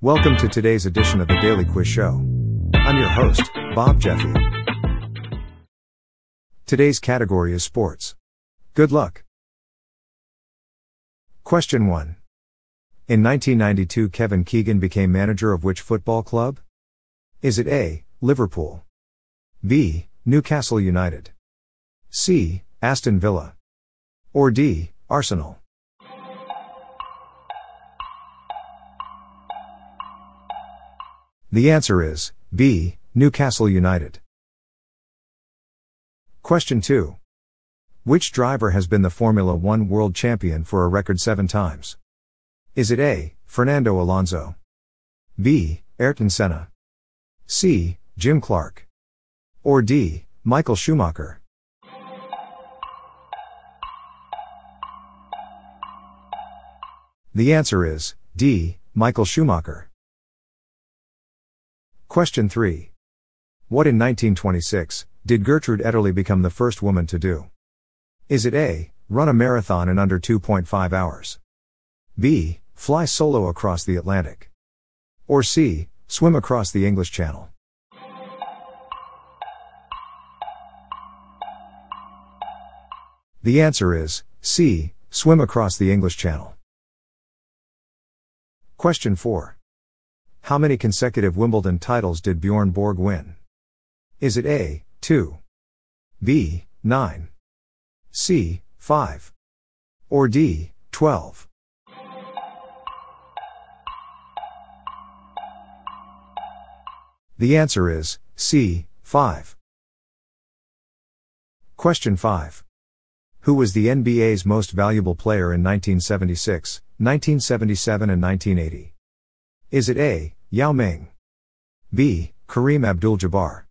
Welcome to today's edition of the Daily Quiz Show. I'm your host, Bob Jeffy. Today's category is sports. Good luck. Question 1. In 1992, Kevin Keegan became manager of which football club? Is it A. Liverpool? B. Newcastle United? C. Aston Villa? Or D. Arsenal? The answer is B. Newcastle United. Question 2. Which driver has been the Formula One world champion for a record seven times? Is it A. Fernando Alonso? B. Ayrton Senna? C. Jim Clark? Or D. Michael Schumacher? The answer is D. Michael Schumacher. Question 3. What in 1926 did Gertrude Ederle become the first woman to do? Is it A. Run a marathon in under 2.5 hours? B. Fly solo across the Atlantic? Or C. Swim across the English Channel? The answer is C. Swim across the English Channel. Question 4. How many consecutive Wimbledon titles did Bjorn Borg win? Is it A, 2, B, 9, C, 5, or D, 12? The answer is C, 5. Question 5. Who was the NBA's most valuable player in 1976, 1977, and 1980? Is it A, Yao Ming. B. Kareem Abdul Jabbar.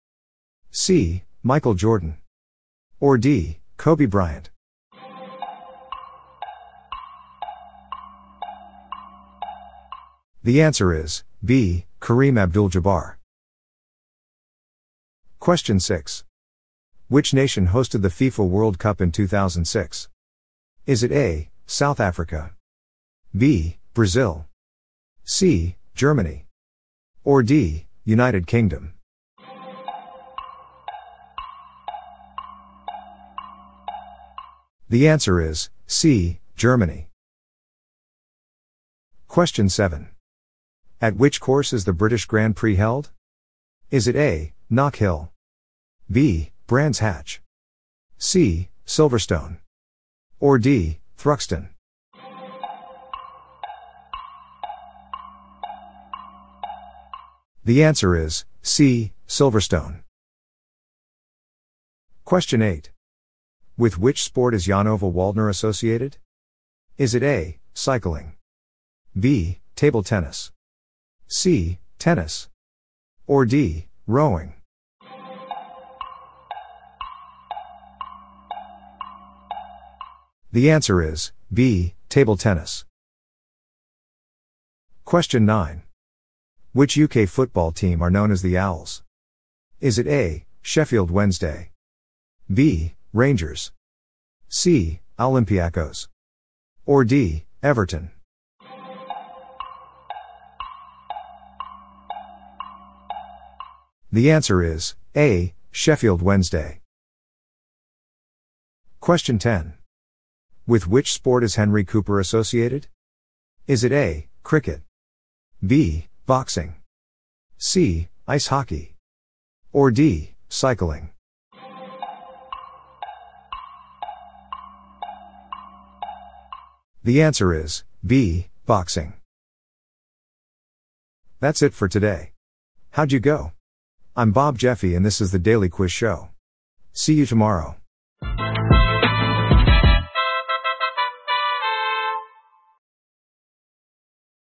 C. Michael Jordan. Or D. Kobe Bryant. The answer is B. Kareem Abdul Jabbar. Question 6. Which nation hosted the FIFA World Cup in 2006? Is it A. South Africa? B. Brazil? C. Germany? Or D. United Kingdom. The answer is C. Germany. Question 7. At which course is the British Grand Prix held? Is it A. Knockhill? B. Brands Hatch? C. Silverstone? Or D. Thruxton? The answer is C. Silverstone. Question 8. With which sport is Jan-Ove Waldner associated? Is it A. Cycling? B. Table tennis? C. Tennis? Or D. Rowing? The answer is B. Table tennis. Question 9. Which UK football team are known as the Owls? Is it A. Sheffield Wednesday? B. Rangers? C. Olympiacos? Or D. Everton? The answer is A. Sheffield Wednesday. Question 10. With which sport is Henry Cooper associated? Is it A. Cricket? B. Boxing. C. Ice hockey. Or D. Cycling. The answer is B. Boxing. That's it for today. How'd you go? I'm Bob Jeffy and this is the Daily Quiz Show. See you tomorrow.